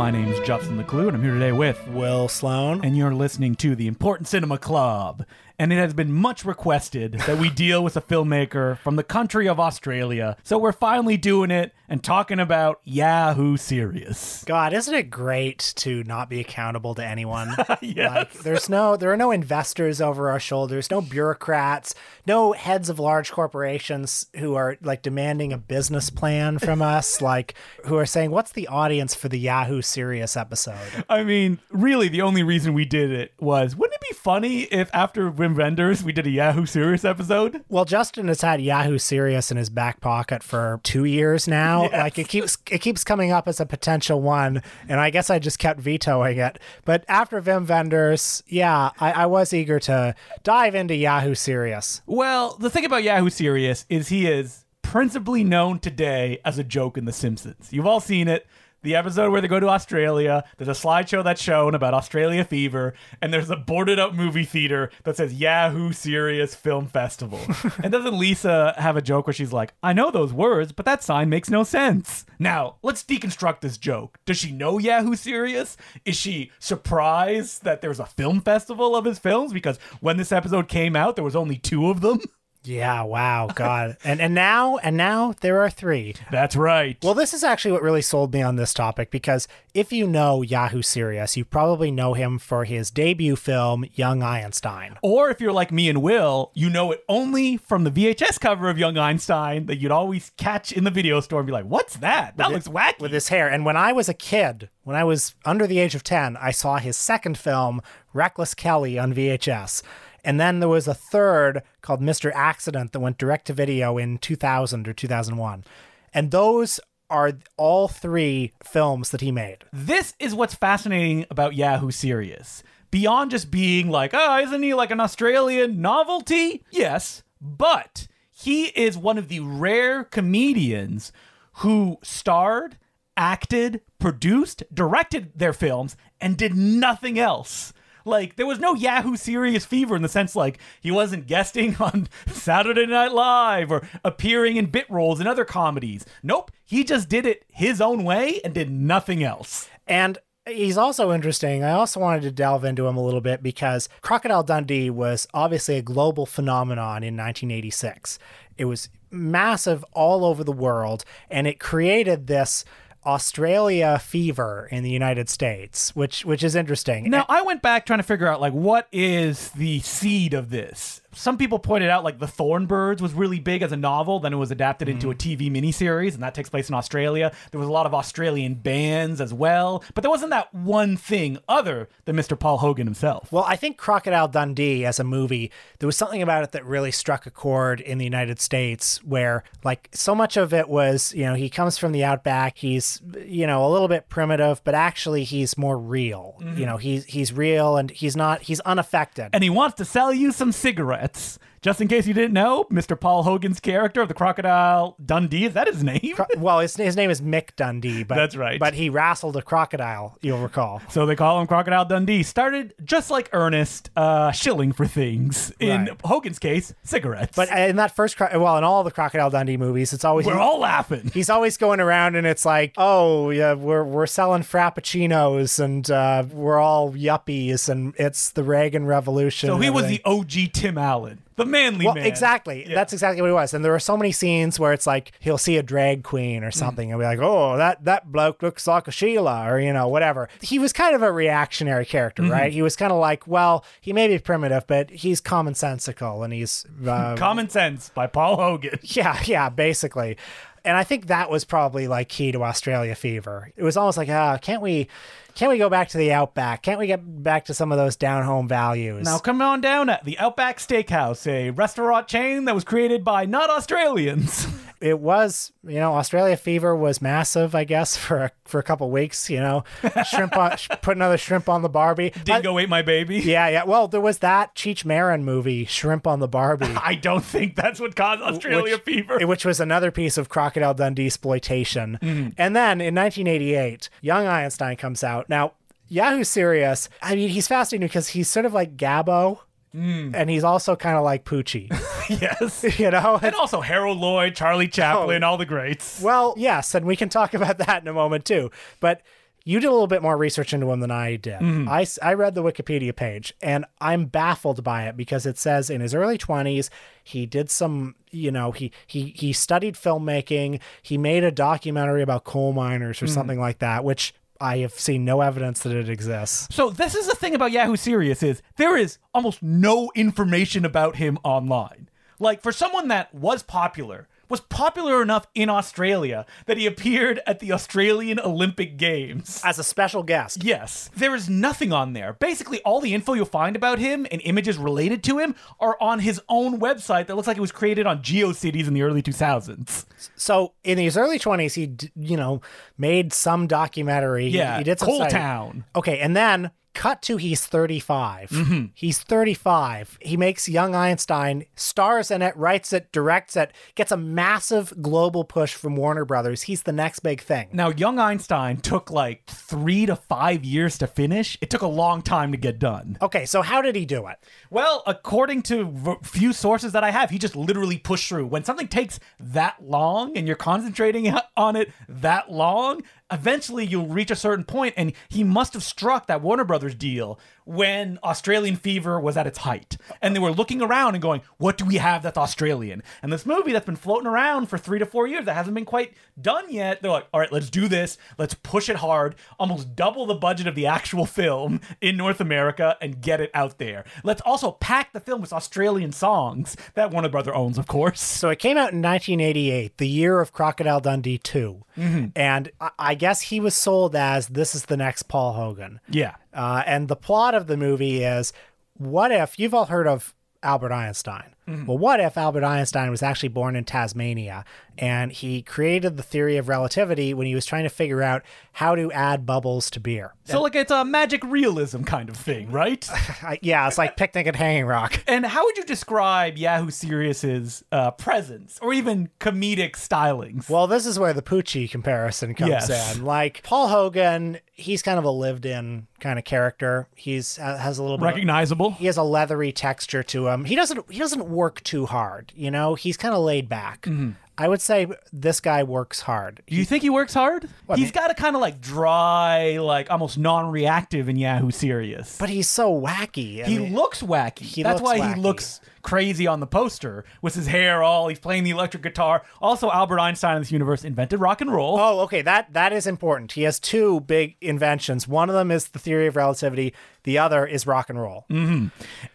My name's Justin Decloux, and I'm here today with Will Sloan. and you're listening to the Important Cinema Club. And it has been much requested that we deal with a filmmaker from the country of Australia. So we're finally doing it and talking about Yahoo Serious. God, isn't it great to not be accountable to anyone? Yes. Like, there's no, there are no investors over our shoulders, no bureaucrats, no heads of large corporations who are like demanding a business plan from us, like who are saying, "What's the audience for the Yahoo Serious episode?" I mean, really, the only reason we did it was wouldn't it be funny if after Wim Wenders we did a Yahoo Serious episode? Well, Justin has had Yahoo Serious in his back pocket for two years now. Like it keeps it keeps coming up as a potential one, and I guess I just kept vetoing it. But after Wim Wenders, yeah, I, I was eager to dive into Yahoo Serious. Well, the thing about Yahoo Serious is he is principally known today as a joke in The Simpsons. You've all seen it. The episode where they go to Australia, there's a slideshow that's shown about Australia fever, and there's a boarded up movie theater that says Yahoo Serious Film Festival. and doesn't Lisa have a joke where she's like, I know those words, but that sign makes no sense? Now, let's deconstruct this joke. Does she know Yahoo Serious? Is she surprised that there's a film festival of his films? Because when this episode came out, there was only two of them. Yeah, wow, God, and and now and now there are three. That's right. Well, this is actually what really sold me on this topic because if you know Yahoo Serious, you probably know him for his debut film Young Einstein. or if you're like me and Will, you know it only from the VHS cover of Young Einstein that you'd always catch in the video store and be like, "What's that? That looks wacky." with his hair. And when I was a kid, when I was under the age of 10, I saw his second film, Reckless Kelly, on VHS. And then there was a third called Mr. Accident that went direct to video in 2000 or 2001. And those are all three films that he made. this is what's fascinating about Yahoo Serious. Beyond just being like, oh, isn't he like an Australian novelty? Yes, but he is one of the rare comedians who starred, acted, produced, directed their films, and did nothing else. Like there was no Yahoo Serious Fever in the sense like he wasn't guesting on Saturday Night Live or appearing in bit roles in other comedies. Nope, he just did it his own way and did nothing else. And he's also interesting. I also wanted to delve into him a little bit because Crocodile Dundee was obviously a global phenomenon in 1986. It was massive all over the world, and it created this Australia fever in the United States, which which is interesting. Now, I went back trying to figure out like what is the seed of this. Some people pointed out like The Thornbirds was really big as a novel, then it was adapted into a mm. TV miniseries, and that takes place in Australia. There was a lot of Australian bands as well, but there wasn't that one thing other than Mr. Paul Hogan himself. Well, I think Crocodile Dundee as a movie, there was something about it that really struck a chord in the United States where like so much of it was, you know, he comes from the outback, he's you know, a little bit primitive, but actually he's more real. You mm-hmm. know, he's he's real and he's not he's unaffected. and he wants to sell you some cigarettes. et Just in case you didn't know, Mr. Paul Hogan's character of the Crocodile Dundee, is that his name? well, his, his name is Mick Dundee, but That's right. But he wrestled a crocodile, you'll recall. So they call him Crocodile Dundee. Started just like Ernest, uh, shilling for things. In Right. Hogan's case, cigarettes. But in that first, cro- well, in all the Crocodile Dundee movies, it's always we're all laughing. he's always going around and it's like, oh yeah, we're we're selling frappuccinos and uh, we're all yuppies and it's the Reagan Revolution. So he was the OG Tim Allen, the manly Well, man. exactly. That's exactly what he was. And there are so many scenes where it's like he'll see a drag queen or something and be like, "Oh, that that bloke looks like a Sheila," or you know, whatever. He was kind of a reactionary character, right? He was kind of like, well, he may be primitive, but he's commonsensical and he's uh, Common Sense by Paul Hogan. yeah, yeah, basically. And I think that was probably like key to Australia fever. It was almost like, ah, can't we can't we go back to the outback? Can't we get back to some of those down home values? Now come on down at the Outback Steakhouse, a restaurant chain that was created by not Australians. it was you know australia fever was massive i guess for a, for a couple weeks you know. Shrimp on put another shrimp on the barbie. Didn't go ate my baby. yeah yeah. Well there was that cheech marin movie shrimp on the barbie. I don't think that's what caused Australia which, fever. which was another piece of crocodile dundee exploitation. Mm-hmm. And then in 1988 young einstein comes out. Now yahoo serious i mean he's fascinating because he's sort of like gabbo Mm. and he's also kind of like poochie yes. you know And also Harold Lloyd, Charlie oh. Chaplin, all the greats. Well, yes, and we can talk about that in a moment too. But you did a little bit more research into him than I did. Mm-hmm. I I read the Wikipedia page and I'm baffled by it because it says in his early 20s, he did some, you know, he, he, he studied filmmaking. He made a documentary about coal miners or mm-hmm. something like that, which I have seen no evidence that it exists. So this is the thing about Yahoo Serious is there is almost no information about him online. Like for someone that was popular, was popular enough in Australia that he appeared at the Australian Olympic Games. As a special guest. Yes, there is nothing on there. Basically, all the info you'll find about him and images related to him are on his own website that looks like it was created on GeoCities in the early 2000s. So in his early 20s, he, you know, made some documentary. Yeah, he did some Coal. Town. Okay, and then cut to he's 35. Mm-hmm. He's 35. He makes Young Einstein, stars in it, writes it, directs it, gets a massive global push from Warner Brothers. He's the next big thing. Now, Young Einstein took like three to five years to finish. It took a long time to get done. Okay, so how did he do it? Well, according to v- few sources that I have, he just literally pushed through. When something takes that long and you're concentrating on it that long, eventually you'll reach a certain point, and he must have struck that Warner Brothers deal when Australian Fever was at its height. And they were looking around and going, What do we have that's Australian? And this movie that's been floating around for three to four years that hasn't been quite done yet, they're like, All right, let's do this. Let's push it hard, almost double the budget of the actual film in North America and get it out there. Let's also pack the film with Australian songs that Warner Brother owns, of course. So it came out in 1988, the year of Crocodile Dundee 2. Mm-hmm. And I, I guess he was sold as this is the next Paul Hogan. Yeah. Uh, and the plot of the movie is what if you've all heard of Albert Einstein? Well, what if Albert Einstein was actually born in Tasmania and he created the theory of relativity when he was trying to figure out how to add bubbles to beer? So, like, it's a magic realism kind of thing, right? Yeah, it's like picnic at Hanging Rock. And how would you describe Yahoo Serious's uh, presence or even comedic stylings? Well, this is where the Poochie comparison comes Yes. in. Like Paul Hogan, he's kind of a lived-in kind of character. He's has a little bit. Of, recognizable. he has a leathery texture to him. He doesn't he doesn't work too hard, you know? He's kind of laid back. Mm-hmm. I would say this guy works hard. Do you think he works hard? He's got a kind of like dry, like almost non-reactive in Yahoo Serious. But he's so wacky. I he mean, looks wacky. he That's looks why wacky. he looks crazy on the poster with his hair all. He's playing the electric guitar. Also, Albert Einstein in this universe invented rock and roll. Oh, okay. That that is important. He has two big inventions. One of them is the theory of relativity. The other is rock and roll.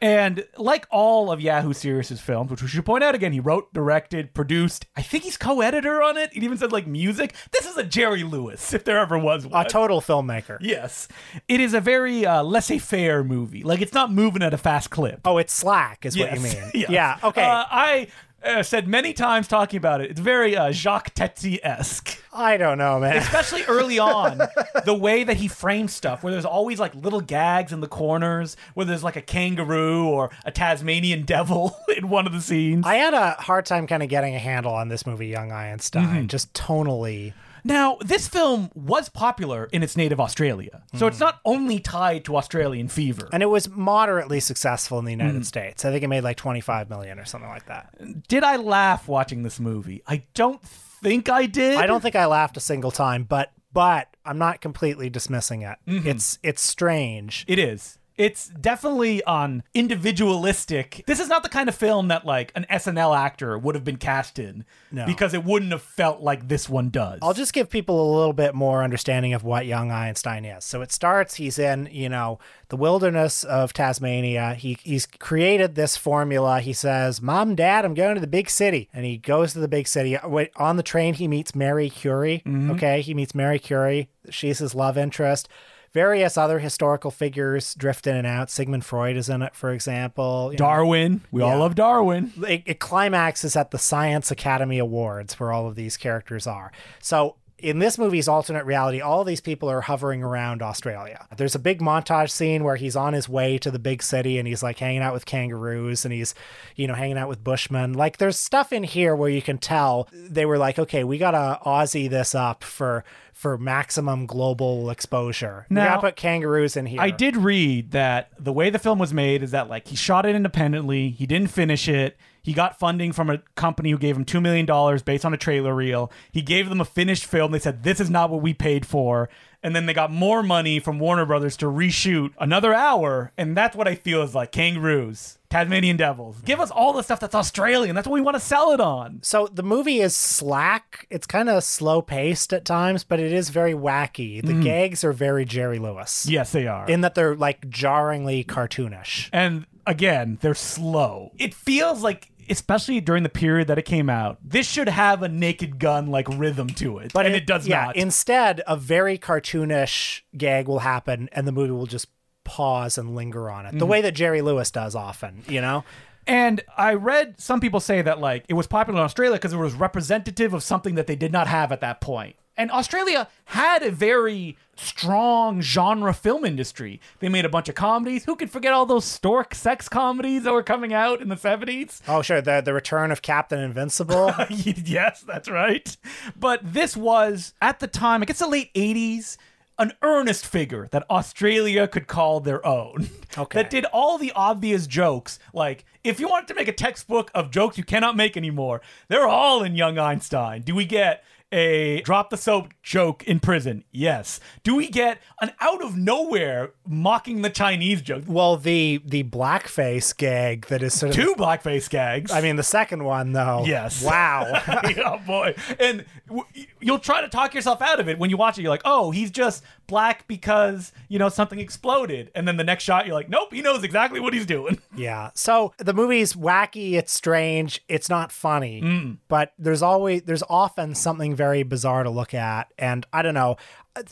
And like all of Yahoo Serious's films, which we should point out again, he wrote, directed, produced. I think he's co-editor on it. It even said like music. This is a Jerry Lewis, if there ever was one. A total filmmaker. yes, it is a very uh, laissez-faire movie. Like it's not moving at a fast clip. Oh, it's slack, is what you Yes. Yes. Yeah. Okay. Uh, I uh, said many times talking about it. It's very uh, Jacques Tati esque. I don't know, man. especially early on, the way that he frames stuff, where there's always like little gags in the corners, where there's like a kangaroo or a Tasmanian devil in one of the scenes. I had a hard time kind of getting a handle on this movie, Young Einstein, Mm-hmm. just tonally. Now, this film was popular in its native Australia, so it's not only tied to Australian fever. And it was moderately successful in the United Mm. States. I think it made like 25 million or something like that. Did I laugh watching this movie? I don't think I did. I don't think I laughed a single time, but but I'm not completely dismissing it. Mm-hmm. It's it's strange. It is. It's definitely on individualistic. This is not the kind of film that like an SNL actor would have been cast in No. because it wouldn't have felt like this one does. I'll just give people a little bit more understanding of what young Einstein is. So it starts, he's in, you know, the wilderness of Tasmania. He he's created this formula. He says, "Mom, Dad, I'm going to the big city." And he goes to the big city. Uh, wait, On the train he meets Mary Curie. Mm-hmm. Okay, he meets Mary Curie. She's his love interest. Various other historical figures drift in and out. Sigmund Freud is in it, for example. You know, Darwin. We all love Darwin. it, it climaxes at the Science Academy Awards, where all of these characters are. So in this movie's alternate reality, all these people are hovering around Australia. There's a big montage scene where he's on his way to the big city and he's like hanging out with kangaroos and he's, you know, hanging out with bushmen. Like there's stuff in here where you can tell they were like, okay, we gotta Aussie this up for for maximum global exposure. we Now, gotta put kangaroos in here. I did read that the way the film was made is that like he shot it independently, he didn't finish it. He got funding from a company who gave him $2 million based on a trailer reel. He gave them a finished film. They said, This is not what we paid for. And then they got more money from Warner Brothers to reshoot another hour. And that's what I feel is like kangaroos, Tasmanian devils. Give us all the stuff that's Australian. That's what we want to sell it on. So the movie is slack. It's kind of slow paced at times, but it is very wacky. The mm-hmm. gags are very Jerry Lewis Yes, they are. in that they're like jarringly cartoonish. And again, they're slow. It feels like, especially during the period that it came out, this should have a naked gun like rhythm to it. But and it, does yeah, not. Instead, a very cartoonish gag will happen, and the movie will just pause and linger on it, Mm-hmm. the way that Jerry Lewis does often. You know, and I read some people say that like it was popular in Australia because it was representative of something that they did not have at that point. And Australia had a very strong genre film industry. They made a bunch of comedies. Who could forget all those stork sex comedies that were coming out in the 70s? oh sure, the the return of Captain Invincible. yes, that's right. But this was, at the time, I guess the late 80s, an earnest figure that Australia could call their own. Okay. that did all the obvious jokes. Like, if you wanted to make a textbook of jokes you cannot make anymore, they're all in Young Einstein. Do we get a drop the soap joke in prison? Yes. Do we get an out of nowhere mocking the Chinese joke? well, the the blackface gag that is sort of. Two blackface gags. I mean, the second one though. Yes. Wow. oh boy and w- you'll try to talk yourself out of it when you watch it you're like oh he's just black because you know something exploded and then the next shot you're like nope he knows exactly what he's doing Yeah. So the movie's wacky, it's strange, it's not funny, Mm. but there's always there's often something very bizarre to look at, and I don't know.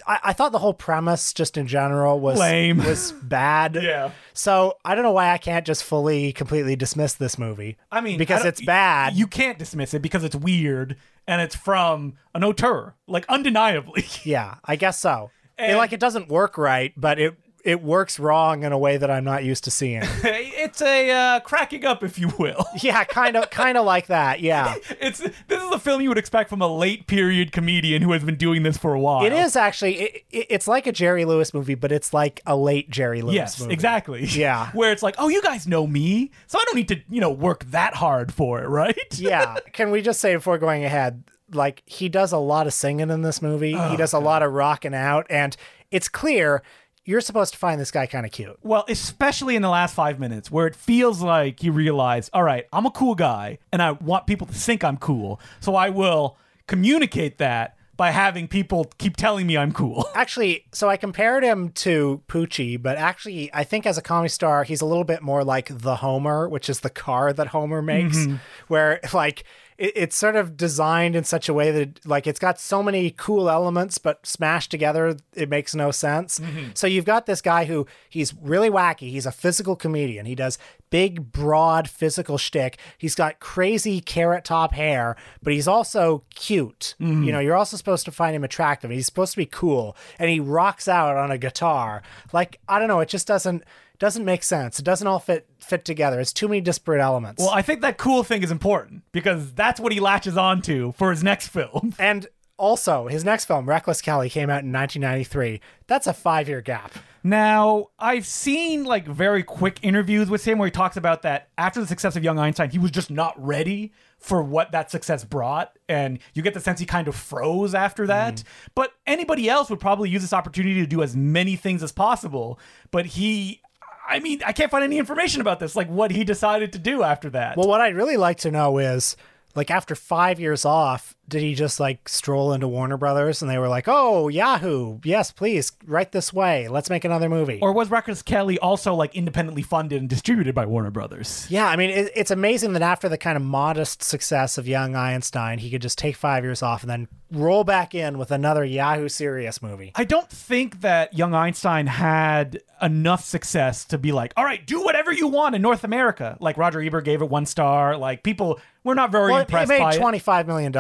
I, I thought the whole premise, just in general, was Lame. was bad. Yeah. So I don't know why I can't just fully, completely dismiss this movie. i mean because don't- it's bad. you can't dismiss it because it's weird and it's from an auteur like undeniably yeah, I guess so. It, And- like it doesn't work right, but it it works wrong in a way that I'm not used to seeing. it's a uh, cracking up if you will yeah, kind of, kind of like that. Yeah. it's this is a film you would expect from a late period comedian who has been doing this for a while It is actually. It, it, it's like a Jerry Lewis movie, but it's like a late Jerry Lewis Yes, movie. exactly. Yeah. Where it's like, oh, you guys know me, so I don't need to, you know, work that hard for it, right? yeah. Can we just say before going ahead, like he does a lot of singing in this movie. Oh, he does a lot of rocking out, and it's clear you're supposed to find this guy kind of cute. Well, especially in the last five minutes, where it feels like you realize, all right, I'm a cool guy, and I want people to think I'm cool, so I will communicate that by having people keep telling me I'm cool. Actually, so I compared him to Poochie, but actually, I think as a comedy star, he's a little bit more like the Homer, which is the car that Homer makes, Mm-hmm. where like it, it's sort of designed in such a way that like it's got so many cool elements, but smashed together, it makes no sense. Mm-hmm. So you've got this guy who he's really wacky. He's a physical comedian. He does big, broad physical shtick. He's got crazy carrot top hair, but he's also cute. Mm-hmm. You know, you're also supposed to find him attractive. He's supposed to be cool, and he rocks out on a guitar. Like I don't know, it just doesn't doesn't make sense. It doesn't all fit fit together. It's too many disparate elements. Well, I think that cool thing is important because that's what he latches onto for his next film. and also, his next film, Reckless Kelly, came out in 1993. That's a five year gap. Now, I've seen like very quick interviews with him where he talks about that after the success of Young Einstein, he was just not ready for what that success brought. And you get the sense he kind of froze after that. Mm-hmm. But anybody else would probably use this opportunity to do as many things as possible. But he, I mean, I can't find any information about this, like what he decided to do after that. Well, what I'd really like to know is like after five years off, did he just like stroll into Warner Brothers and they were like, oh, Yahoo, yes, please, right this way. Let's make another movie. or was Reckless Kelly also like independently funded and distributed by Warner Brothers? yeah, I mean, it, it's amazing that after the kind of modest success of Young Einstein, he could just take five years off and then roll back in with another Yahoo serious movie. I don't think that Young Einstein had enough success to be like, all right, do whatever you want in North America. Like Roger Ebert gave it one star. Like people were not very Well, it, it made by $25 million.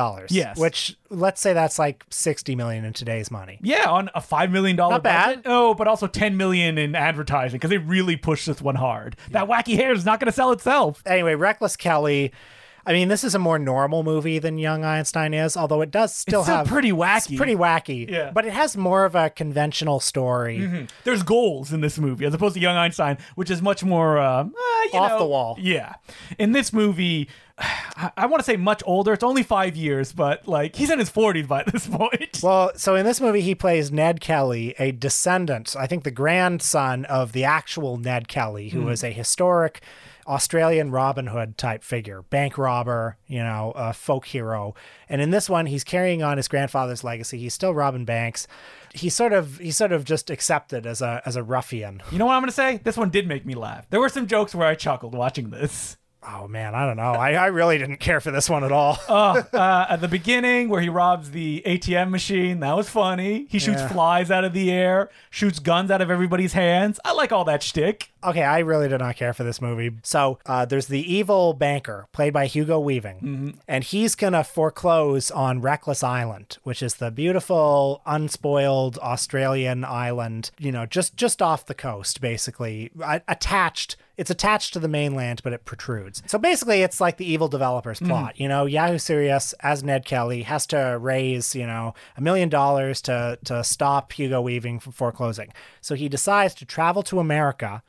Yes. Which, let's say that's like 60 million in today's money. Yeah, on a five million dollar Not bad. budget. Oh, but also ten million in advertising because they really pushed this one hard. That wacky hair is not going to sell itself. Anyway, Reckless Kelly. I mean, this is a more normal movie than Young Einstein is, although it does still It's still have pretty wacky. It's pretty wacky. Yeah. But it has more of a conventional story. There's goals in this movie as opposed to Young Einstein, which is much more uh, uh, Off know- the wall. Yeah, in this movie, I, I want to say much older. It's only five years, but like he's in his 40s by this point. Well, so in this movie, he plays Ned Kelly, a descendant, I think the grandson of the actual Ned Kelly, who hmm. was a historic Australian Robin Hood type figure, bank robber, you know, a folk hero. And in this one, he's carrying on his grandfather's legacy. He's still robbing banks. He's sort of he's sort of just accepted as a as a ruffian. You know what I'm going to say? This one did make me laugh. There were some jokes where I chuckled watching this. Oh man, I don't know. I, I really didn't care for this one at all. uh, uh, at the beginning, where he robs the ATM machine, that was funny. He shoots Yeah. flies out of the air, shoots guns out of everybody's hands. I like all that shtick. Okay, I really did not care for this movie. So uh, there's the evil banker played by Hugo Weaving, and he's gonna foreclose on Reckless Island, which is the beautiful, unspoiled Australian island. You know, just just off the coast, basically attached. It's attached to the mainland, but it protrudes. So basically, it's like the evil developer's mm. plot. You know, Yahoo Serious as Ned Kelly has to raise, you know, a million dollars to to stop Hugo Weaving from foreclosing. So he decides to travel to America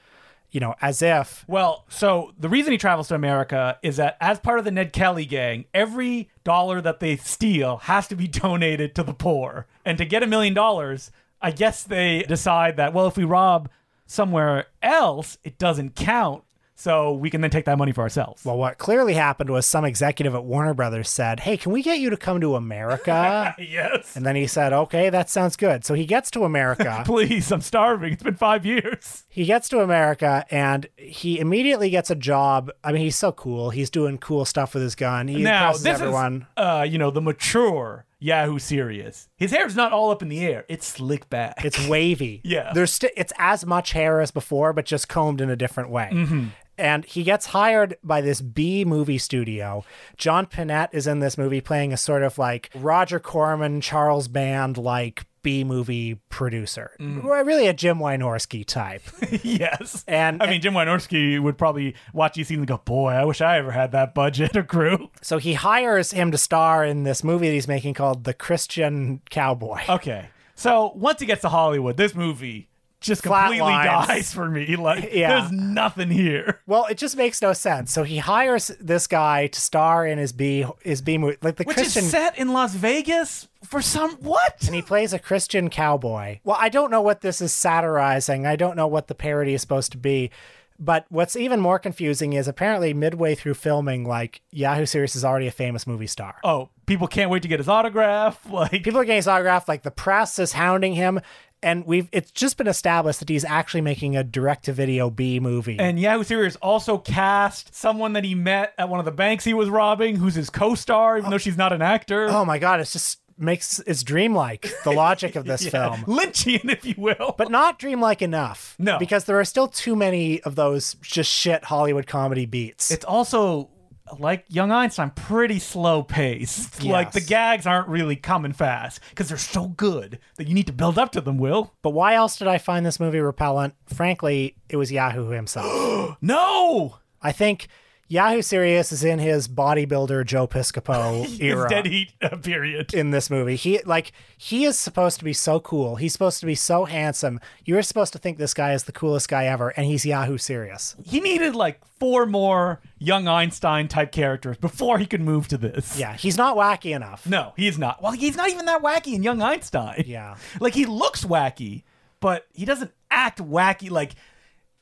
you know, as if Well, so the reason he travels to America is that as part of the Ned Kelly gang, every dollar that they steal has to be donated to the poor. And to get a million dollars, I guess they decide that, well, if we rob somewhere else, it doesn't count. So we can then take that money for ourselves. well, what clearly happened was some executive at Warner Brothers said, "Hey, can we get you to come to America?" yes. and then he said, "Okay, that sounds good." So he gets to America. Please, I'm starving. It's been five years. he gets to America and he immediately gets a job. I mean, he's so cool. He's doing cool stuff with his gun. He Now, impresses this everyone. is, uh, you know, the mature Yahoo serious. His hair's not all up in the air. It's slick back. It's wavy. Yeah. There's st- it's as much hair as before, but just combed in a different way. Mm-hmm. And he gets hired by this B movie studio. John Pinette is in this movie playing a sort of like Roger Corman, Charles Band like B movie producer. Mm. Really a Jim Wynorski type. yes. And- I mean, Jim Wynorski would probably watch these scenes and go, "Boy, I wish I ever had that budget or crew." So he hires him to star in this movie that he's making called The Christian Cowboy. Okay. So once he gets to Hollywood, this movie just completely Flatlines. dies for me. Like, Yeah. there's nothing here. Well, it just makes no sense. So he hires this guy to star in his B his B movie, like the Which Christian is set in Las Vegas for some what? and he plays a Christian cowboy. Well, I don't know what this is satirizing. I don't know what the parody is supposed to be. But what's even more confusing is apparently midway through filming, like Yahoo Serious is already a famous movie star. Oh, people can't wait to get his autograph. Like, People are getting his autograph, like the press is hounding him, and we've it's just been established that he's actually making a direct to video B movie. and Yahoo Serious also cast someone that he met at one of the banks he was robbing, who's his co-star, even though she's not an actor. oh my god, it's just makes it's dreamlike the logic of this Yeah. film. Lynchian, if you will. but not dreamlike enough. No. because there are still too many of those just shit Hollywood comedy beats. it's also like Young Einstein, pretty slow paced. yes. Like the gags aren't really coming fast because they're so good that you need to build up to them. Will but why else did I find this movie repellent? Frankly, it was Yahoo himself. no, I think Yahoo Serious is in his bodybuilder Joe Piscopo era. dead heat uh, period. in this movie. He like he is supposed to be so cool. He's supposed to be so handsome. You're supposed to think this guy is the coolest guy ever, and he's Yahoo serious. He needed like four more Young Einstein type characters before he could move to this. Yeah, he's not wacky enough. No, he's not. Well, he's not even that wacky in Young Einstein. Yeah. Like he looks wacky, but he doesn't act wacky. Like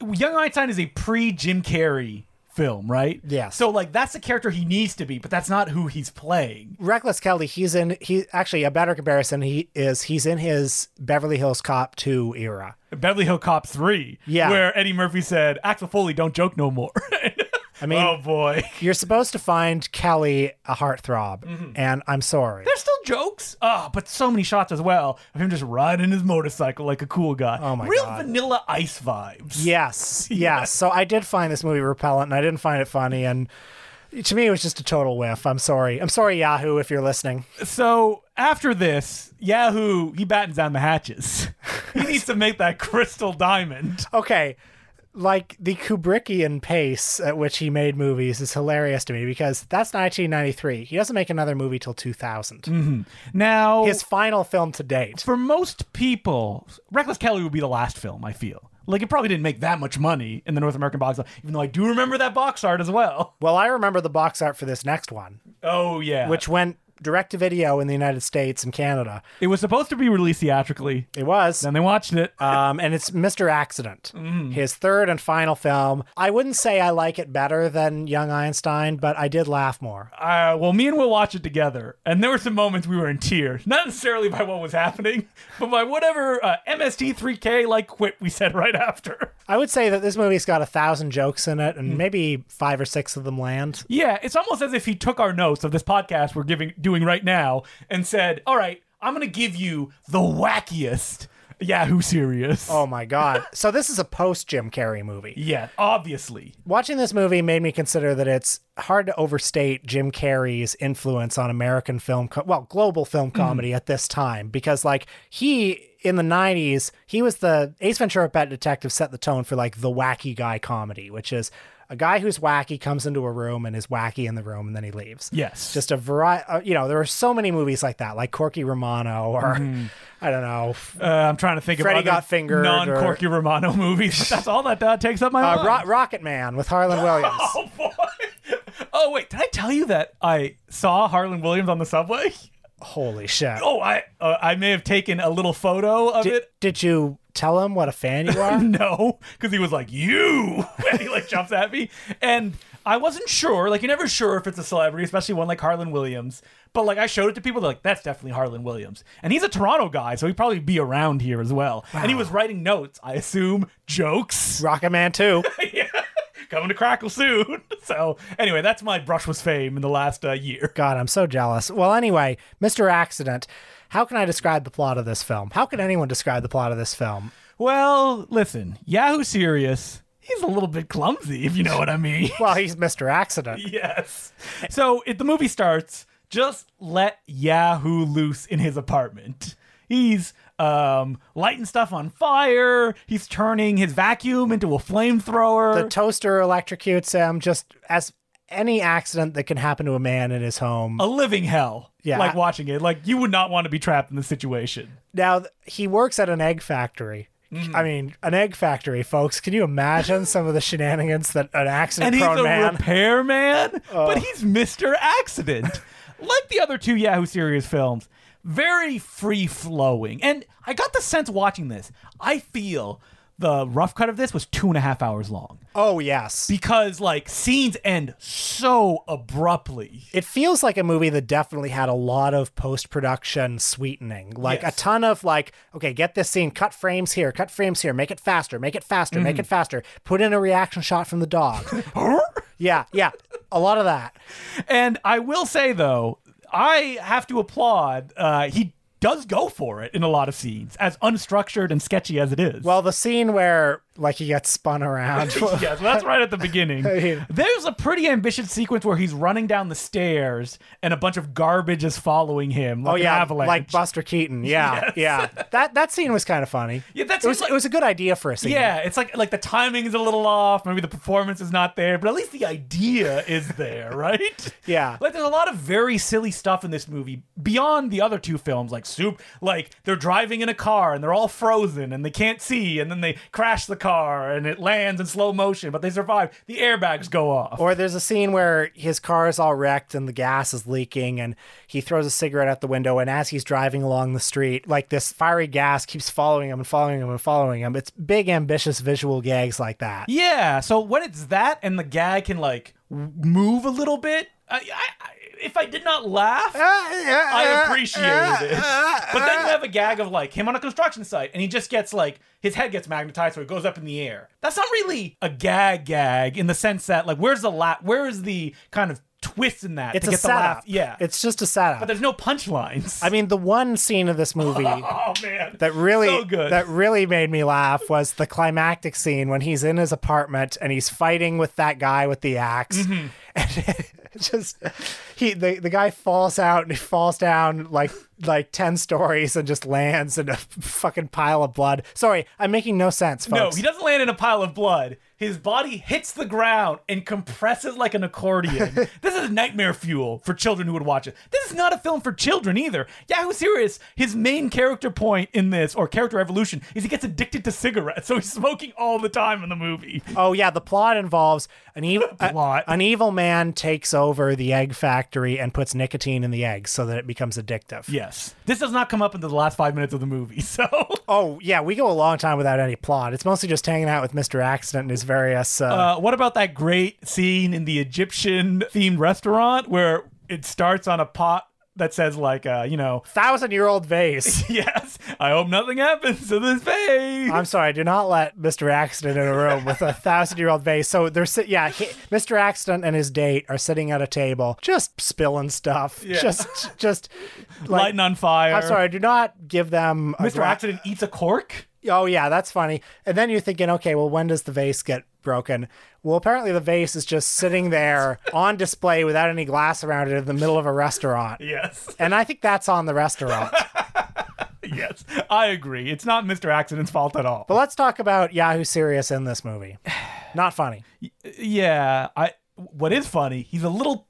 Young Einstein is a pre Jim Carrey film, right? Yeah. So like that's the character he needs to be, but that's not who he's playing. Reckless Kelly, he's in he actually a better comparison he is he's in his Beverly Hills Cop 2 era. Beverly Hill Cop 3. Yeah. Where Eddie Murphy said, Axel Foley, don't joke no more. I mean, oh boy. you're supposed to find Kelly a heartthrob, Mm-hmm. and I'm sorry. There's jokes. Oh, but so many shots as well of him just riding his motorcycle like a cool guy. Oh my Real God. vanilla ice vibes. Yes, yes. So I did find this movie repellent, and I didn't find it funny, and to me, it was just a total whiff. I'm sorry. I'm sorry, Yahoo, if you're listening. So after this, Yahoo, he battens down the hatches. he needs to make that crystal diamond. Okay, like the Kubrickian pace at which he made movies is hilarious to me because that's 1993. He doesn't make another movie till 2000. Mm-hmm. Now, His final film to date. for most people, Reckless Kelly would be the last film, I feel. Like it probably didn't make that much money in the North American box, office, even though I do remember that box art as well. Well, I remember the box art for this next one, Oh yeah, which went direct to video in the United States and Canada. it was supposed to be released theatrically. It was. Then they watched it. Um, and it's Mr. Accident, Mm. his third and final film. I wouldn't say I like it better than Young Einstein, but I did laugh more. Uh, well, me and Will watched it together, and there were some moments we were in tears. Not necessarily by what was happening, but by whatever uh, MST3K like quip we said right after. I would say that this movie's got a thousand jokes in it, Mm. and maybe five or six of them land. Yeah, it's almost as if he took our notes of this podcast we're giving doing right now and said, "All right, I'm gonna give you the wackiest Yahoo serious." Oh my god! so this is a post Jim Carrey movie. yeah, obviously. Watching this movie made me consider that it's hard to overstate Jim Carrey's influence on American film, co- well, global film mm. comedy at this time, because like he in the 90s, he was the Ace Ventura Pet Detective set the tone for like the wacky guy comedy, which is a guy who's wacky comes into a room and is wacky in the room and then he leaves. Yes. Just a variety, uh, you know, there are so many movies like that, like Corky Romano or I don't know, Uh, I'm trying to think Freddy of other Got Fingered non-Corky Romano movies. That's all that uh, takes up my uh, mind. Ro- Rocket Man with Harland Williams. oh boy. Oh wait, did I tell you that I saw Harland Williams on the subway? Holy shit. Oh, I uh, I may have taken a little photo of Did, it. did you tell him what a fan you are? No, because he was like, "You," and he like jumps at me, and I wasn't sure. Like, you're never sure if it's a celebrity, especially one like Harland Williams. But like, I showed it to people, they're like, "That's definitely Harland Williams," and he's a Toronto guy, so he'd probably be around here as well. And he was writing notes, I assume, jokes. Rocket Man 2. yeah, coming to Crackle soon. So anyway, that's my brush with fame in the last uh, year. God, I'm so jealous. Well, anyway, Mr. Accident. How can I describe the plot of this film? How can anyone describe the plot of this film? Well, listen, Yahoo Serious. He's a little bit clumsy, if you know what I mean. Well, he's Mr. Accident. yes. So if the movie starts, just let Yahoo loose in his apartment. He's um, lighting stuff on fire. He's turning his vacuum into a flamethrower. The toaster electrocutes him just as any accident that can happen to a man in his home. a living hell. Yeah. Like watching it. Like you would not want to be trapped in the situation. Now, he works at an egg factory. Mm-hmm. I mean, an egg factory, folks. Can you imagine some of the shenanigans that an accident? And he's a man? repairman, but he's Mr. Accident. like the other two Yahoo Serious films, very free flowing. And I got the sense watching this, I feel the rough cut of this was two and a half hours long oh, yes. because like scenes end so abruptly. it feels like a movie that definitely had a lot of post production sweetening. Like Yes. a ton of like, okay, get this scene, cut frames here, cut frames here, make it faster, make it faster, make Mm-hmm. it faster. Put in a reaction shot from the dog. yeah, yeah, a lot of that. And I will say though, I have to applaud. Uh, he does go for it in a lot of scenes, as unstructured and sketchy as it is. Well, the scene where like he gets spun around. yes, that's right at the beginning. mean- There's a pretty ambitious sequence where he's running down the stairs and a bunch of garbage is following him. Like Oh an yeah, avalanche. like Buster Keaton. Yeah, Yes. yeah. That that scene was kind of funny. Yeah, that's it was like- it was a good idea for a scene. Yeah, it's like like the timing is a little off. Maybe the performance is not there, but at least the idea is there, right? Yeah. Like there's a lot of very silly stuff in this movie beyond the other two films, like Soup. Like they're driving in a car and they're all frozen and they can't see, and then they crash the car and it lands in slow motion, but they survive. The airbags go off. Or there's a scene where his car is all wrecked and the gas is leaking, and he throws a cigarette out the window. And as he's driving along the street, like this fiery gas keeps following him and following him and following him. It's big, ambitious visual gags like that. Yeah, so when it's that and the gag can like move a little bit, I, I, I, if I did not laugh, uh, uh, uh, I appreciated it. But then you have a gag of like him on a construction site and he just gets like his head gets magnetized so it goes up in the air. That's not really a gag gag in the sense that like where's the la- where is the kind of twist in that It's to a get the laugh? Yeah. It's just a setup. but there's no punchlines. I mean, the one scene of this movie oh man. that really so that really made me laugh was the climactic scene when he's in his apartment and he's fighting with that guy with the ax Mm-hmm. and just he the, the guy falls out and he falls down like like 10 stories and just lands in a fucking pile of blood sorry i'm making no sense folks No, he doesn't land in a pile of blood. His body hits the ground and compresses like an accordion. this is nightmare fuel for children who would watch it. This is not a film for children either. Yahoo Serious, his main character point in this, or character evolution, is he gets addicted to cigarettes, so he's smoking all the time in the movie. Oh yeah, the plot involves an evil Plot. an evil man takes over the egg factory and puts nicotine in the eggs so that it becomes addictive. Yes. This does not come up into the last five minutes of the movie, so. Oh yeah, we go a long time without any plot. It's mostly just hanging out with Mr. Accident and his various. Uh, Uh, what about that great scene in the Egyptian themed restaurant where it starts on a pot that says, like, uh, you know, thousand year old vase. yes, I hope nothing happens to this vase. I'm sorry, do not let Mr. Accident in a room with a thousand year old vase. So they're sit- yeah, he, Mr. Accident and his date are sitting at a table, just spilling stuff, Yeah. just just like. Lighting on fire. I'm sorry, do not give them a Mr. gra- Accident eats a cork. Oh yeah, that's funny. And then you're thinking, okay, well, when does the vase get broken? Well, apparently the vase is just sitting there on display without any glass around it in the middle of a restaurant. Yes, And I think that's on the restaurant. yes, I agree. It's not Mr. Accident's fault at all. but let's talk about Yahoo Serious in this movie. Not funny. yeah, I. What is funny? He's a little.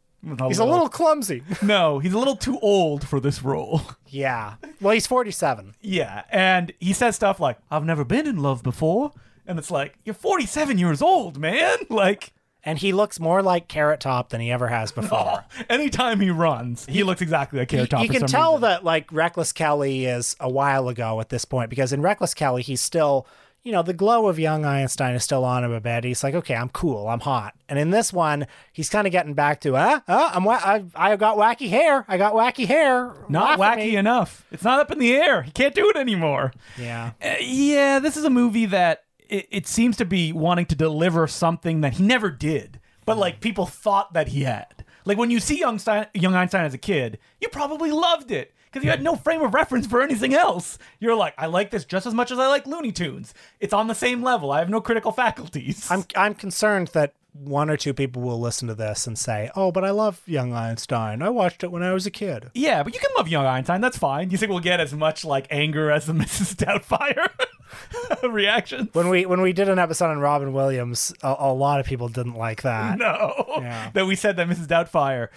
He's a little clumsy. No, he's a little too old for this role. yeah. Well, he's 47. Yeah, and he says stuff like, "I've never been in love before," and it's like, "You're 47 years old, man!" Like, And he looks more like Carrot Top than he ever has before. anytime he runs, he looks exactly like Carrot Top. you for can some tell reason. that like Reckless Kelly is a while ago at this point because in Reckless Kelly he's still you know the glow of young Einstein is still on him a bit. He's like, okay, I'm cool, I'm hot. And in this one, he's kind of getting back to, uh, uh I'm wa- I, I got wacky hair, I got wacky hair. not Laugh wacky enough. It's not up in the air. He can't do it anymore. Yeah, Uh, yeah, this is a movie that it, it seems to be wanting to deliver something that he never did, but like people thought that he had. Like when you see young, Stein, young Einstein as a kid, you probably loved it because you had no frame of reference for anything else. You're like, I like this just as much as I like Looney Tunes. It's on the same level. I have no critical faculties. I'm I'm concerned that one or two people will listen to this and say, oh, but I love young Einstein. I watched it when I was a kid. yeah, but you can love young Einstein. That's fine. You think we'll get as much like anger as the Mrs. Doubtfire reaction? When we when we did an episode on Robin Williams, a, a lot of people didn't like that. No, Yeah. that we said that Mrs. Doubtfire,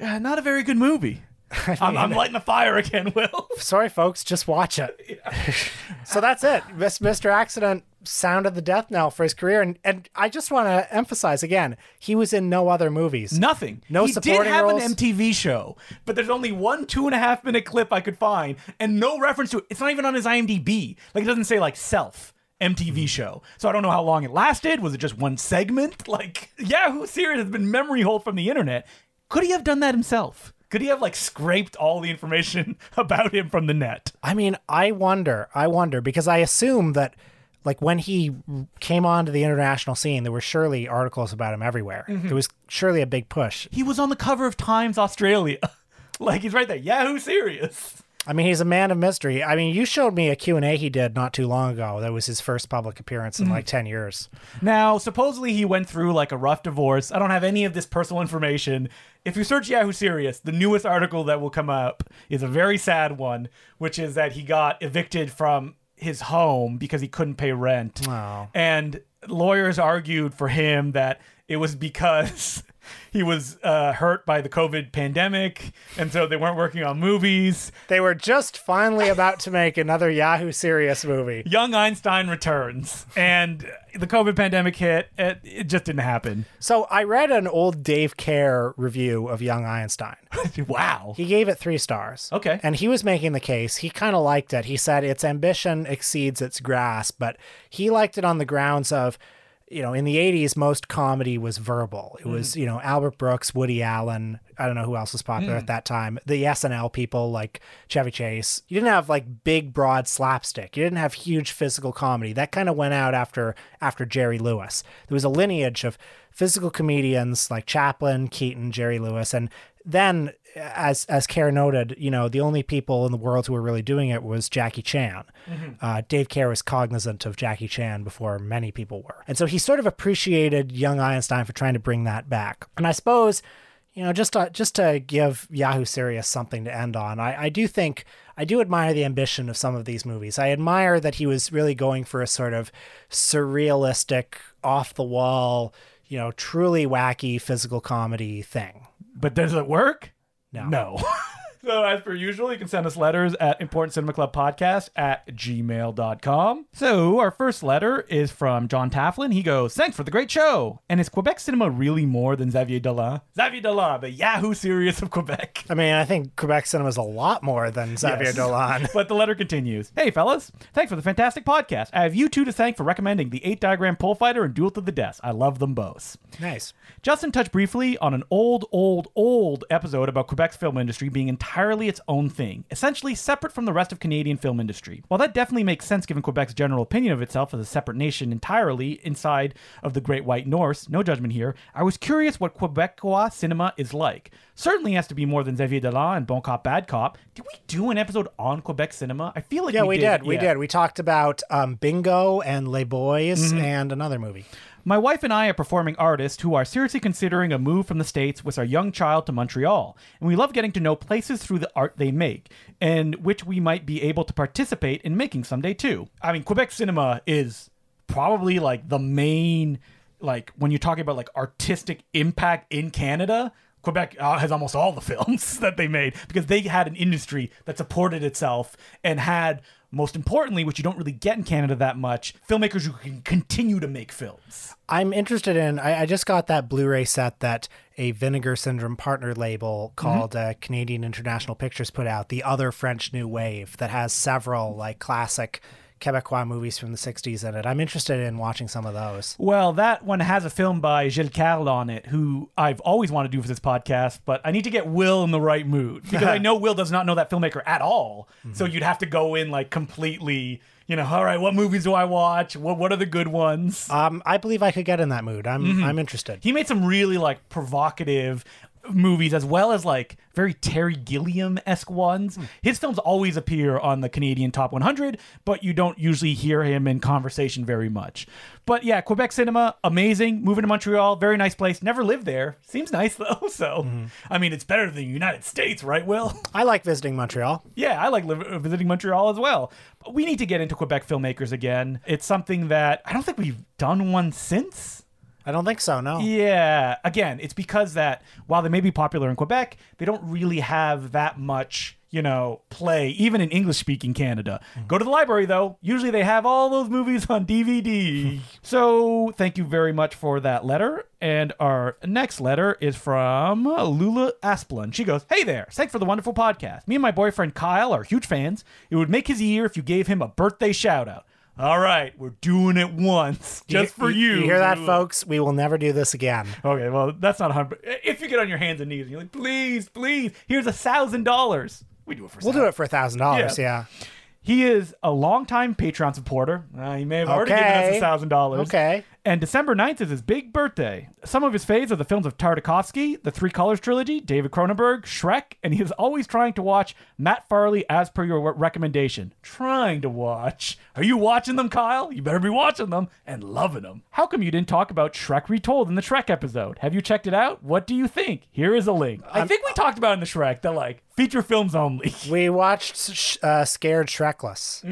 yeah, not a very good movie. I'm, I'm lighting the fire again, Will. Sorry, folks, just watch it. so that's it. Mr. Accident sounded the death knell for his career, and, and I just want to emphasize again, he was in no other movies. Nothing. No he did have roles? an MTV show, but there's only one two and a half minute clip I could find, and no reference to it. It's not even on his IMDb. Like it doesn't say like self. MTV mm-hmm. show. So I don't know how long it lasted. Was it just one segment? Like Yahoo Serious has been memory hole from the internet. Could he have done that himself? Could he have like scraped all the information about him from the net? I mean, I wonder, I wonder, because I assume that, like, when he came onto the international scene, there were surely articles about him everywhere. Mm-hmm. There was surely a big push. He was on the cover of Times Australia. like he's right there. Yahoo Serious. I mean, he's a man of mystery. I mean, you showed me a Q&A he did not too long ago. That was his first public appearance in like 10 years. Now, supposedly he went through like a rough divorce. I don't have any of this personal information. If you search Yahoo Serious, the newest article that will come up is a very sad one, which is that he got evicted from his home because he couldn't pay rent. Wow. And lawyers argued for him that it was because he was uh, hurt by the COVID pandemic, and so they weren't working on movies. They were just finally about to make another Yahoo Serious movie. Young Einstein returns, and the COVID pandemic hit. It, it just didn't happen. So I read an old Dave Kehr review of Young Einstein. wow. He gave it three stars. Okay. And he was making the case. He kind of liked it. He said its ambition exceeds its grasp, but he liked it on the grounds of, you know, in the 80s, most comedy was verbal. It was, mm. you know, Albert Brooks, Woody Allen. I don't know who else was popular at mm. that time. The SNL people like Chevy Chase. You didn't have like big, broad slapstick. You didn't have huge physical comedy. That kind of went out after after Jerry Lewis. There was a lineage of physical comedians like Chaplin, Keaton, Jerry Lewis, and then as as Kehr noted, you know, the only people in the world who were really doing it was Jackie Chan. Uh, Dave Kehr was cognizant of Jackie Chan before many people were, and so he sort of appreciated young Einstein for trying to bring that back. And I suppose, you know, just to, just to give Yahoo Serious something to end on, I, I do think I do admire the ambition of some of these movies. I admire that he was really going for a sort of surrealistic, off the wall, you know, truly wacky physical comedy thing. But does it work? No. No. so, as per usual, you can send us letters at Important Cinema Club Podcast at gmail.com. So, our first letter is from John Tafflin. He goes, Thanks for the great show. And is Quebec cinema really more than Xavier Dolan? Xavier Dolan, the Yahoo Serious of Quebec. I mean, I think Quebec cinema is a lot more than Xavier Yes. Dolan. But the letter continues. Hey, fellas. Thanks for the fantastic podcast. I have you two to thank for recommending the 8 Diagram Pole Fighter and Duel to the Death. I love them both. nice. Justin touched briefly on an old, old, old episode about Quebec's film industry being entirely its own thing, essentially separate from the rest of Canadian film industry. While that definitely makes sense given Quebec's general opinion of itself as a separate nation entirely inside of the Great White North, no judgment here, I was curious what Quebecois cinema is like. Certainly has to be more than Xavier Dolan and Bon Cop, Bad Cop. Did we do an episode on Quebec cinema? I feel like Yeah, we, we, did. We yeah. did. We talked about um, Bingo and Les Boys and another movie. My wife and I are performing artists who are seriously considering a move from the States with our young child to Montreal, and we love getting to know places through the art they make, and which we might be able to participate in making someday too. I mean, Quebec cinema is probably like the main, like, when you're talking about like artistic impact in Canada. Quebec uh, has almost all the films that they made because they had an industry that supported itself and had, most importantly, which you don't really get in Canada that much, filmmakers who can continue to make films. I'm interested in. I, I just got that Blu-ray set that a Vinegar Syndrome partner label called uh, Canadian International Pictures put out. The other French New Wave that has several like classic Quebecois movies from the '60s in it. I'm interested in watching some of those. Well, that one has a film by Gilles Carle on it, who I've always wanted to do for this podcast, but I need to get Will in the right mood because I know Will does not know that filmmaker at all. So you'd have to go in like completely, you know, all right, what movies do I watch? What what are the good ones? Um, I believe I could get in that mood. I'm I'm interested. he made some really like provocative movies as well as like very Terry Gilliam esque ones. Hmm. His films always appear on the Canadian Top 100, but you don't usually hear him in conversation very much. But yeah, Quebec cinema, amazing. Moving to Montreal, very nice place. Never lived there. Seems nice though. So, mm-hmm. I mean, it's better than the United States, right, Will? I like visiting Montreal. Yeah, I like liv- uh, visiting Montreal as well. But we need to get into Quebec filmmakers again. It's something that I don't think we've done one since. I don't think so. No. Yeah. Again, it's because that while they may be popular in Quebec, they don't really have that much, you know, play, even in English speaking Canada. Hmm. Go to the library, though. Usually they have all those movies on DVD. so thank you very much for that letter. And our next letter is from Lula Asplund. She goes, Hey there. Thanks for the wonderful podcast. Me and my boyfriend Kyle are huge fans. It would make his year if you gave him a birthday shout out. All right, we're doing it once, just for you. You hear that, folks? We will never do this again. Okay, well, that's not a hundred. If you get on your hands and knees and you're like, please, please, here's a thousand dollars. We do it for. We'll do it for a thousand dollars. Yeah. Yeah. He is a longtime Patreon supporter. Uh, he may have already given us a thousand dollars. Okay. And December 9th is his big birthday. Some of his faves are the films of Tartakovsky, the Three Colors trilogy, David Cronenberg, Shrek, and he is always trying to watch Matt Farley as per your recommendation. Trying to watch. Are you watching them, Kyle? You better be watching them and loving them. How come you didn't talk about Shrek Retold in the Shrek episode? Have you checked it out? What do you think? Here is a link. I think we talked about it in the Shrek, the like feature films only. We watched uh, Scared Shrekless.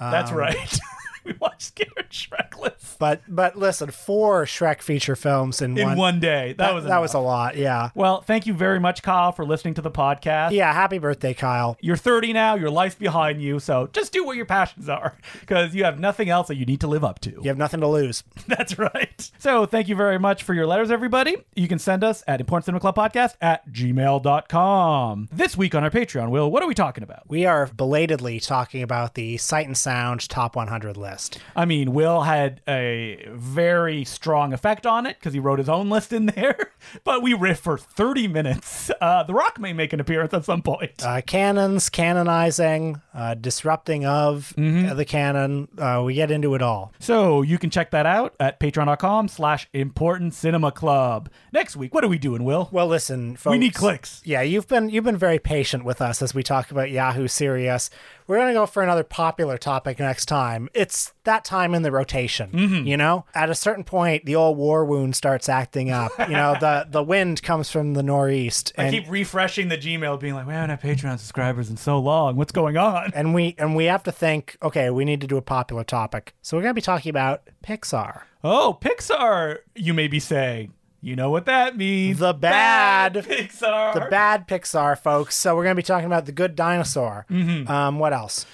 That's right. we watched Scared Shrekless But but listen, four Shrek feature films in, in one. one day. That, was that was a lot. Yeah. Well, thank you very much, Kyle, for listening to the podcast. Yeah. Happy birthday, Kyle. You're 30 now, your life's behind you, so just do what your passions are because you have nothing else that you need to live up to. You have nothing to lose. That's right. So thank you very much for your letters, everybody. You can send us at Important Cinema Club Podcast at gmail.com. This week on our Patreon, Will, what are we talking about? We are belatedly talking about the Sight and Sound Top 100 list. I mean, Will had a very strong effect on it because he wrote his own list in there, but we riff for 30 minutes. Uh, the Rock may make an appearance at some point. Uh, canons, canonizing, uh, disrupting of Mm-hmm. uh, the canon. Uh, we get into it all. So you can check that out at patreon.com slash important cinema club. Next week, what are we doing, Will? Well, listen, folks. we need clicks. Yeah, you've been you've been very patient with us as we talk about Yahoo Serious. We're gonna go for another popular topic next time. It's that time in the rotation. Mm-hmm. You know, at a certain point, the old war wound starts acting up. You know, the the wind comes from the northeast, I keep refreshing the Gmail, being like, we haven't had Patreon subscribers in so long. What's going on? and we and we have to think. Okay, we need to do a popular topic. So we're gonna be talking about Pixar. Oh, Pixar, you may be saying. You know what that means. The bad- Pixar. The bad Pixar, folks. So we're gonna be talking about the Good Dinosaur. Mm-hmm. Um, what else?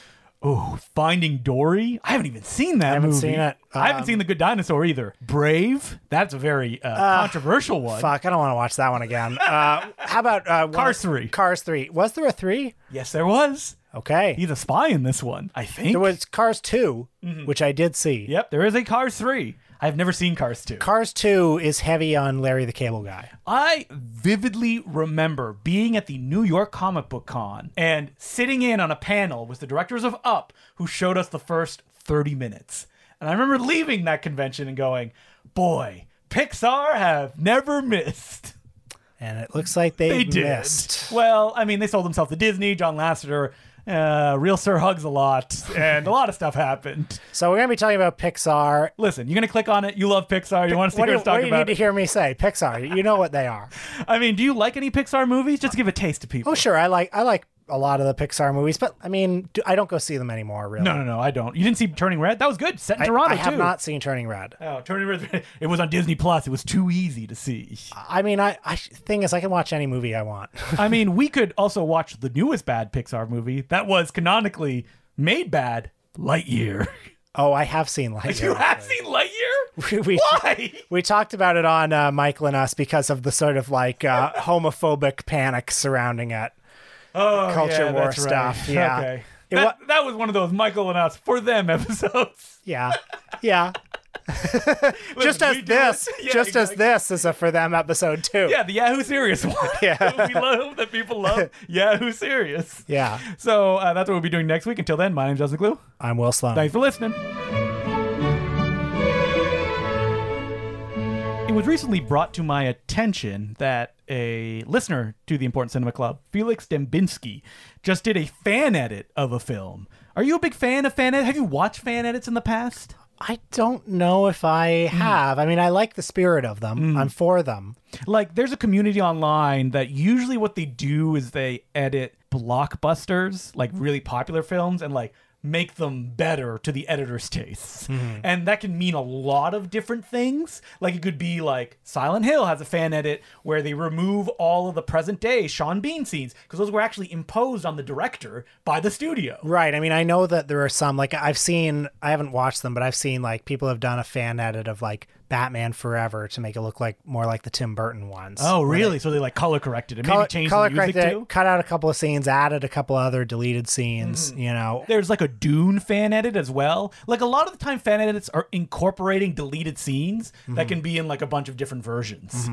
Oh, Finding Dory. I haven't even seen that I haven't movie. seen it. I haven't Um, seen The Good Dinosaur either. Brave. That's a very uh, controversial one. Fuck, I don't want to watch that one again. Uh, how about uh, Cars 3. Cars three. Was there a three? Yes, there was. Okay. He's a spy in this one. I think. There was Cars 2, Mm-hmm. which I did see. Yep, there is a Cars 3. I've never seen Cars 2. Cars 2 is heavy on Larry the Cable Guy. I vividly remember being at the New York Comic Book Con and sitting in on a panel with the directors of Up who showed us the first 30 minutes. And I remember leaving that convention and going, boy, Pixar have never missed. And it looks like they, They did. missed. Well, I mean, they sold themselves to Disney, John Lasseter, uh, Real Sir Hugs a lot, and a lot of stuff happened. So we're going to be talking about Pixar. Listen, you're going to click on it. You love Pixar. You want to see What do, you, what do you need to hear me say? Pixar. You know what they are. I mean, do you like any Pixar movies? Just give a taste to people. Oh, sure. I like I like a lot of the Pixar movies, but I mean, do, I don't go see them anymore, really. No, no, no, I don't. You didn't see Turning Red? That was good. Set in I, Toronto I have too. not seen Turning Red. Oh, Turning Red. It was on Disney Plus. It was too easy to see. I mean, I, I thing is, I can watch any movie I want. I mean, we could also watch the newest bad Pixar movie that was canonically made bad, Lightyear. oh, I have seen Lightyear. you have seen Lightyear? we, we, Why? we talked about it on uh, Michael and Us because of the sort of like uh, homophobic panic surrounding it. Oh, Culture yeah, war right. stuff, yeah. Okay. That, that was one of those Michael and us for them episodes. Yeah, yeah. just Listen, as this. Yeah, just as this is a for them episode too. Yeah, the Yahoo Serious one. Yeah. we love that people love Yahoo Serious. Yeah. So uh, that's what we'll be doing next week. Until then, my name's Justin Decloux. I'm Will Sloan. Thanks for listening. It was recently brought to my attention that a listener to the Important Cinema Club, Felix Dembinski, just did a fan edit of a film. Are you a big fan of fan edit? Have you watched fan edits in the past? I don't know if I Hmm. have. I mean, I like the spirit of them. I'm for them. Like, there's a community online that usually what they do is they edit blockbusters, like really popular films, and like make them better to the editor's tastes. Mm-hmm. And that can mean a lot of different things. Like, it could be like Silent Hill has a fan edit where they remove all of the present day Sean Bean scenes because those were actually imposed on the director by the studio. Right. I mean, I know that there are some like I've seen. I haven't watched them, but I've seen like people have done a fan edit of like Batman Forever to make it look like more like the Tim Burton ones. Oh, really? So they like color corrected it, Color, maybe changed color the music corrected too? cut out a couple of scenes, added a couple other deleted scenes. Mm-hmm. You know, There's like a Dune fan edit as well. Like a lot of the time, fan edits are incorporating deleted scenes that can be in like a bunch of different versions.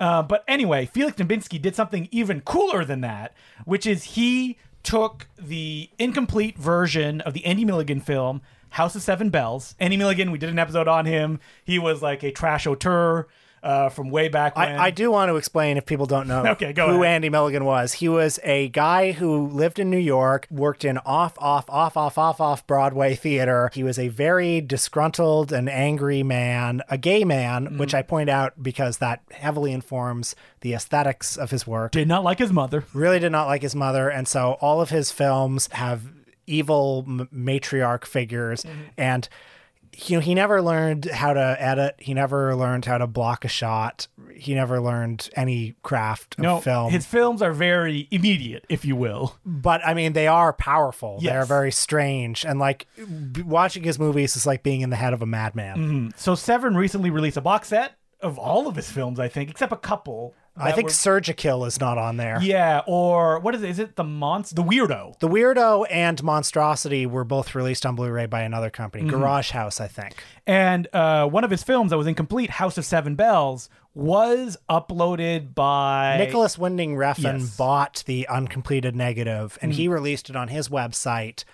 Uh, but anyway, Felix Dembinski did something even cooler than that, which is he took the incomplete version of the Andy Milligan film. House of Seven Bells. Andy Milligan, we did an episode on him. He was like a trash auteur uh, from way back when. I, I do want to explain if people don't know Okay, go who ahead. Andy Milligan was. He was a guy who lived in New York, worked in off, off, off, off, off, off Broadway theater. He was a very disgruntled and angry man, a gay man, Mm. which I point out because that heavily informs the aesthetics of his work. Did not like his mother. Really did not like his mother, and so all of his films have evil m- matriarch figures. Mm-hmm. and you know he never learned how to edit. He never learned how to block a shot. He never learned any craft of No, film. his films are very immediate, if you will. but i mean they are powerful. They're very strange. And like b- watching his movies is like being in the head of a madman. So Severin recently released a box set of all of his films, I think, except a couple. I think were- surgikill is not on there yeah, or what is it? Is it the Monst? The Weirdo? the weirdo and monstrosity were both released on blu-ray by another company Mm-hmm. garage house i think And uh, one of his films that was incomplete, House of Seven Bells, was uploaded by Nicolas Winding Refn Yes. bought the uncompleted negative and Hmm. he released it on his website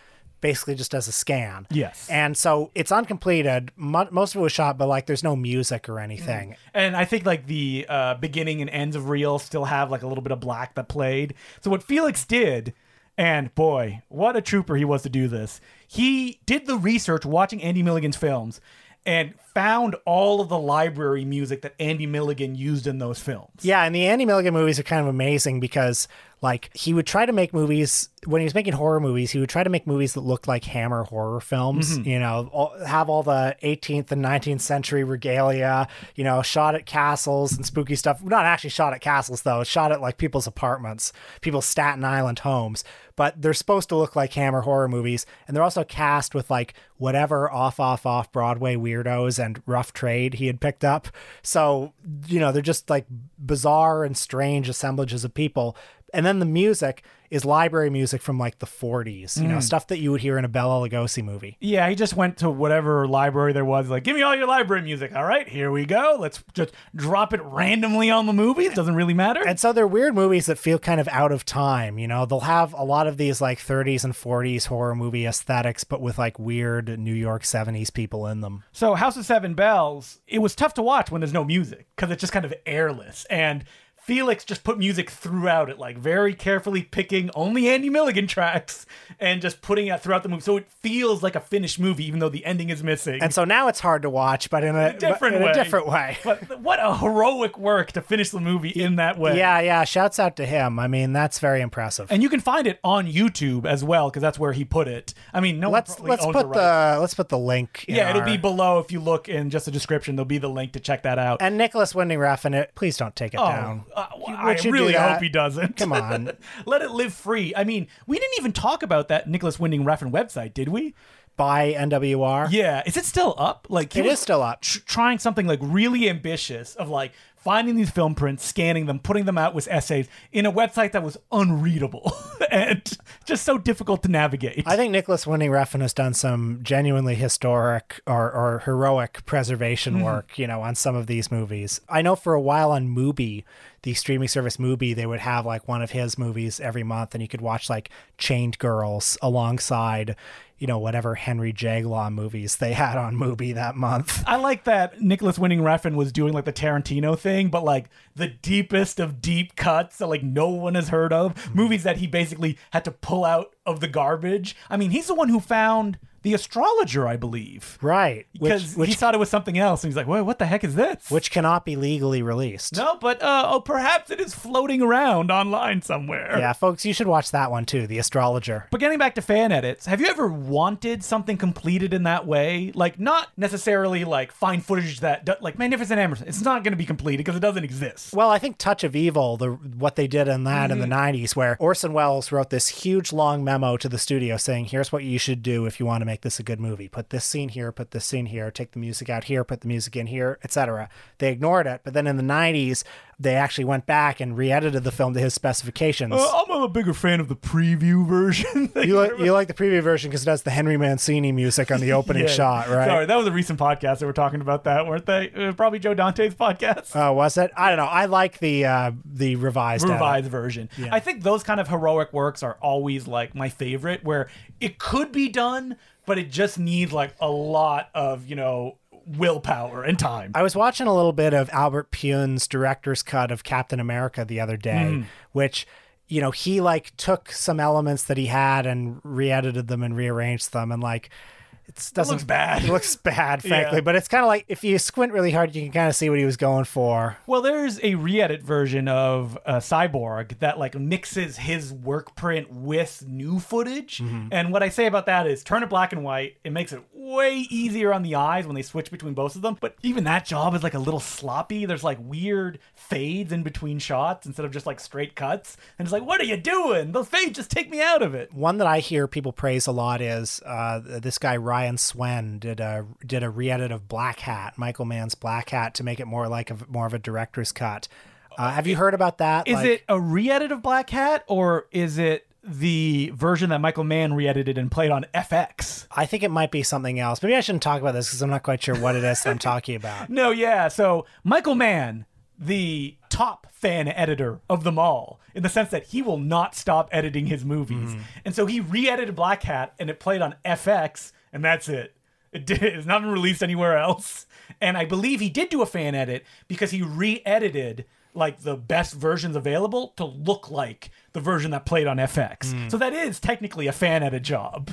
basically just as a scan. Yes. And so it's uncompleted. Mo- most of it was shot, but like there's no music or anything. And I think like the uh, beginning and ends of Reel still have like a little bit of black that played. So what Felix did, and boy, what a trooper he was to do this. He did the research watching Andy Milligan's films and found all of the library music that Andy Milligan used in those films. Yeah, and the Andy Milligan movies are kind of amazing because like he would try to make movies when he was making horror movies, he would try to make movies that looked like Hammer horror films, Mm-hmm. you know, all, have all the 18th and 19th century regalia, you know, shot at castles and spooky stuff. Not actually shot at castles though, shot at like people's apartments, people's Staten Island homes, but they're supposed to look like Hammer horror movies and they're also cast with like whatever off off off Broadway weirdos and rough trade he had picked up. So, you know, they're just like bizarre and strange assemblages of people. And then the music is library music from like the 40s, you know, mm. stuff that you would hear in a Bela Lugosi movie. Yeah, he just went to whatever library there was, like, give me all your library music. All right, here we go. Let's just drop it randomly on the movie. It doesn't really matter. And so they're weird movies that feel kind of out of time, you know. They'll have a lot of these like 30s and 40s horror movie aesthetics but with like weird New York 70s people in them. So House of Seven Bells, it was tough to watch when there's no music because it's just kind of airless. And Felix just put music throughout it, like very carefully picking only Andy Milligan tracks and just putting it throughout the movie. So it feels like a finished movie, even though the ending is missing. And so now it's hard to watch, but in a, different in way. a different way. but what a heroic work to finish the movie in that way. Yeah, yeah. Shouts out to him. I mean, that's very impressive. And you can find it on YouTube as well, because that's where he put it. I mean, no let's let's put the, let's put the link. in yeah, it'll our- be below if you look in just the description. There'll be the link to check that out. and Nicolas Winding Refn. It. Please don't take it Oh, down. Uh, Would I really hope he doesn't. Come on. Let it live free. I mean, we didn't even talk about that Nicolas Winding Refn website, did we? By NWR. Yeah. Is it still up? Like he It was is still up. tr- trying something like really ambitious of like finding these film prints, scanning them, putting them out with essays in a website that was unreadable and just so difficult to navigate. I think Nicolas Winding Refn has done some genuinely historic or, or heroic preservation Mm-hmm. work, you know, on some of these movies. I know for a while on Mubi, the streaming service Mubi, they would have like one of his movies every month, and you could watch like Chained Girls alongside, you know, whatever Henry Jaglom movies they had on movie that month. I like that Nicolas Winding Refn was doing like the Tarantino thing, but like the deepest of deep cuts that like no one has heard of. Mm-hmm. Movies that he basically had to pull out of the garbage. I mean, he's the one who found The Astrologer, I believe. Right. Because he thought it was something else. And he's like, what the heck is this? which cannot be legally released. no, but uh, oh, perhaps it is floating around online somewhere. Yeah, folks, you should watch that one too, The Astrologer. But getting back to fan edits, have you ever wanted something completed in that way? Like, not necessarily like find footage that, do- like Magnificent Amberson, it's not going to be completed because it doesn't exist. Well, I think Touch of Evil, the what they did in that in the Mm-hmm. 90s, where Orson Welles wrote this huge long memo to the studio saying, here's what you should do if you want to make this a good movie. Put this scene here, put this scene here, take the music out here, put the music in here, etc. They ignored it. But then in the 90s, they actually went back and re-edited the film to his specifications. Uh, I'm a bigger fan of the preview version. you, like, you like the preview version because it has the Henry Mancini music on the opening Yeah. shot, right? Sorry, that was a recent podcast that were talking about that, weren't they? Uh, probably Joe Dante's podcast. Oh, was it? I don't know. I like the uh, the revised. edit. revised version. I think those kind of heroic works are always like my favorite, where it could be done, but it just needs like a lot of you know willpower and time. I was watching a little bit of Albert Pyun's director's cut of Captain America the other day, Hmm. which you know he like took some elements that he had and re-edited them and rearranged them and like it doesn't looks bad. It looks bad, frankly, Yeah. but it's kind of like if you squint really hard, you can kind of see what he was going for. Well, there's a re-edit version of uh, Cyborg that like mixes his work print with new footage. And what I say about that is turn it black and white. It makes it way easier on the eyes when they switch between both of them. But even that job is like a little sloppy. There's like weird fades in between shots instead of just like straight cuts. And it's like, what are you doing? Those fades just take me out of it. One that I hear people praise a lot is uh, this guy Ryan Swen did a did a re-edit of Black Hat, Michael Mann's Black Hat, to make it more like a more of a director's cut. Uh, have you heard about that? Is Like- it a re-edit of Black Hat or is it the version that Michael Mann re-edited and played on FX? I think it might be something else. Maybe I shouldn't talk about this because I'm not quite sure what it is that I'm talking about. No, yeah. So Michael Mann the top fan editor of them all in the sense that he will not stop editing his movies. And so he re-edited Black Hat and it played on FX and that's it. It did it's not been released anywhere else. And I believe he did do a fan edit because he re-edited like the best versions available to look like the version that played on FX. Hmm. So that is technically a fan edit job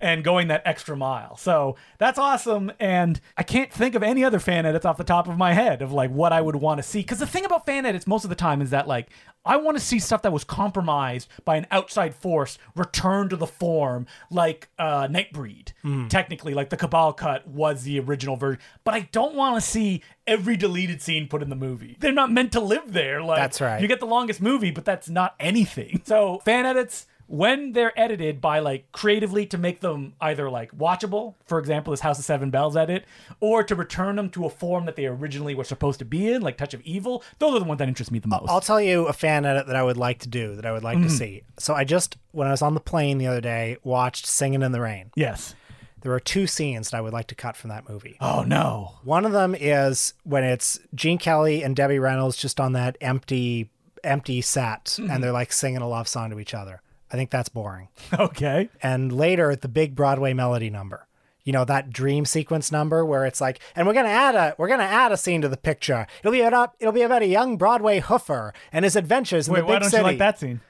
and going that extra mile. So that's awesome. And I can't think of any other fan edits off the top of my head of like what I would want to see. Because the thing about fan edits most of the time is that like I want to see stuff that was compromised by an outside force return to the form, like uh, Nightbreed. Technically, like the Cabal cut was the original version, but I don't want to see every deleted scene put in the movie. They're not meant to live there. Like That's right. You get the longest movie, but that's not anything. So fan edits when they're edited by like creatively to make them either like watchable, for example, this House of Seven Bells edit, or to return them to a form that they originally were supposed to be in, like Touch of Evil. Those are the ones that interest me the most. I'll tell you a fan edit that I would like to do, that I would like Mm-hmm. to see. So I just, when I was on the plane the other day, watched Singing in the Rain. yes. There are two scenes that I would like to cut from that movie. Oh no. One of them is when it's Gene Kelly and Debbie Reynolds just on that empty, empty set, Mm-hmm. and they're like singing a love song to each other. I think that's boring. Okay. And later, the big Broadway melody number. You know that dream sequence number where it's like, and we're gonna add a we're gonna add a scene to the picture. It'll be about it'll be about a young Broadway hoofer and his adventures in Wait, the why big don't city. you like that scene?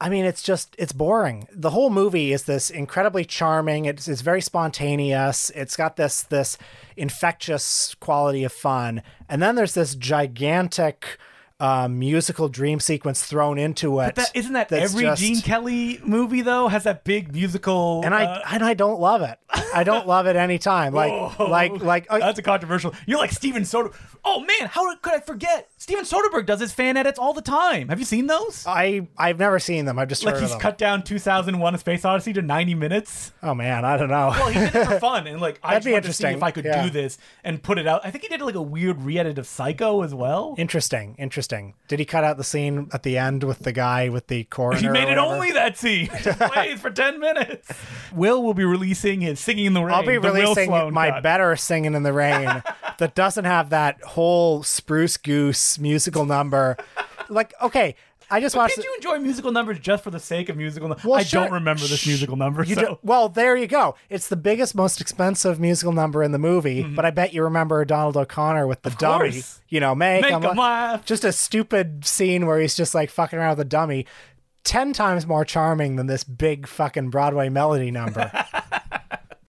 I mean, it's just it's boring. The whole movie is this incredibly charming. It's, it's very spontaneous. It's got this this infectious quality of fun, and then there's this gigantic uh, musical dream sequence thrown into it. That, isn't that every just- Gene Kelly movie though? Has that big musical? And I uh, and I don't love it. I don't love it anytime. Like like like uh, that's a controversial. You're like Steven Soderbergh. Oh man, how could I forget? Steven Soderbergh does his fan edits all the time. Have you seen those? I I've never seen them. I've just like heard he's of them. cut down 2001: A Space Odyssey to 90 minutes. oh man, I don't know. Well, he did it for fun, and like I That'd just be wanted to see interesting. if I could Yeah. do this and put it out. I think he did like a weird re-edit of Psycho as well. interesting, interesting. Did he cut out the scene at the end with the guy with the coroner? He made it only that scene. Just plays for 10 minutes. Will will be releasing his Singing in the Rain. I'll be the releasing my cut. better singing in the rain that doesn't have that whole spruce goose musical number. Like, okay, I just watched. Did you enjoy musical numbers just for the sake of musical numbers? Well, I sure. don't remember this musical number. So. do- well, there you go. It's the biggest, most expensive musical number in the movie, but I bet you remember Donald O'Connor with the dummy. Mm-hmm. course. You know, make, Make la- laugh. Just a stupid scene where he's just like fucking around with a dummy. Ten times more charming than this big fucking Broadway melody number.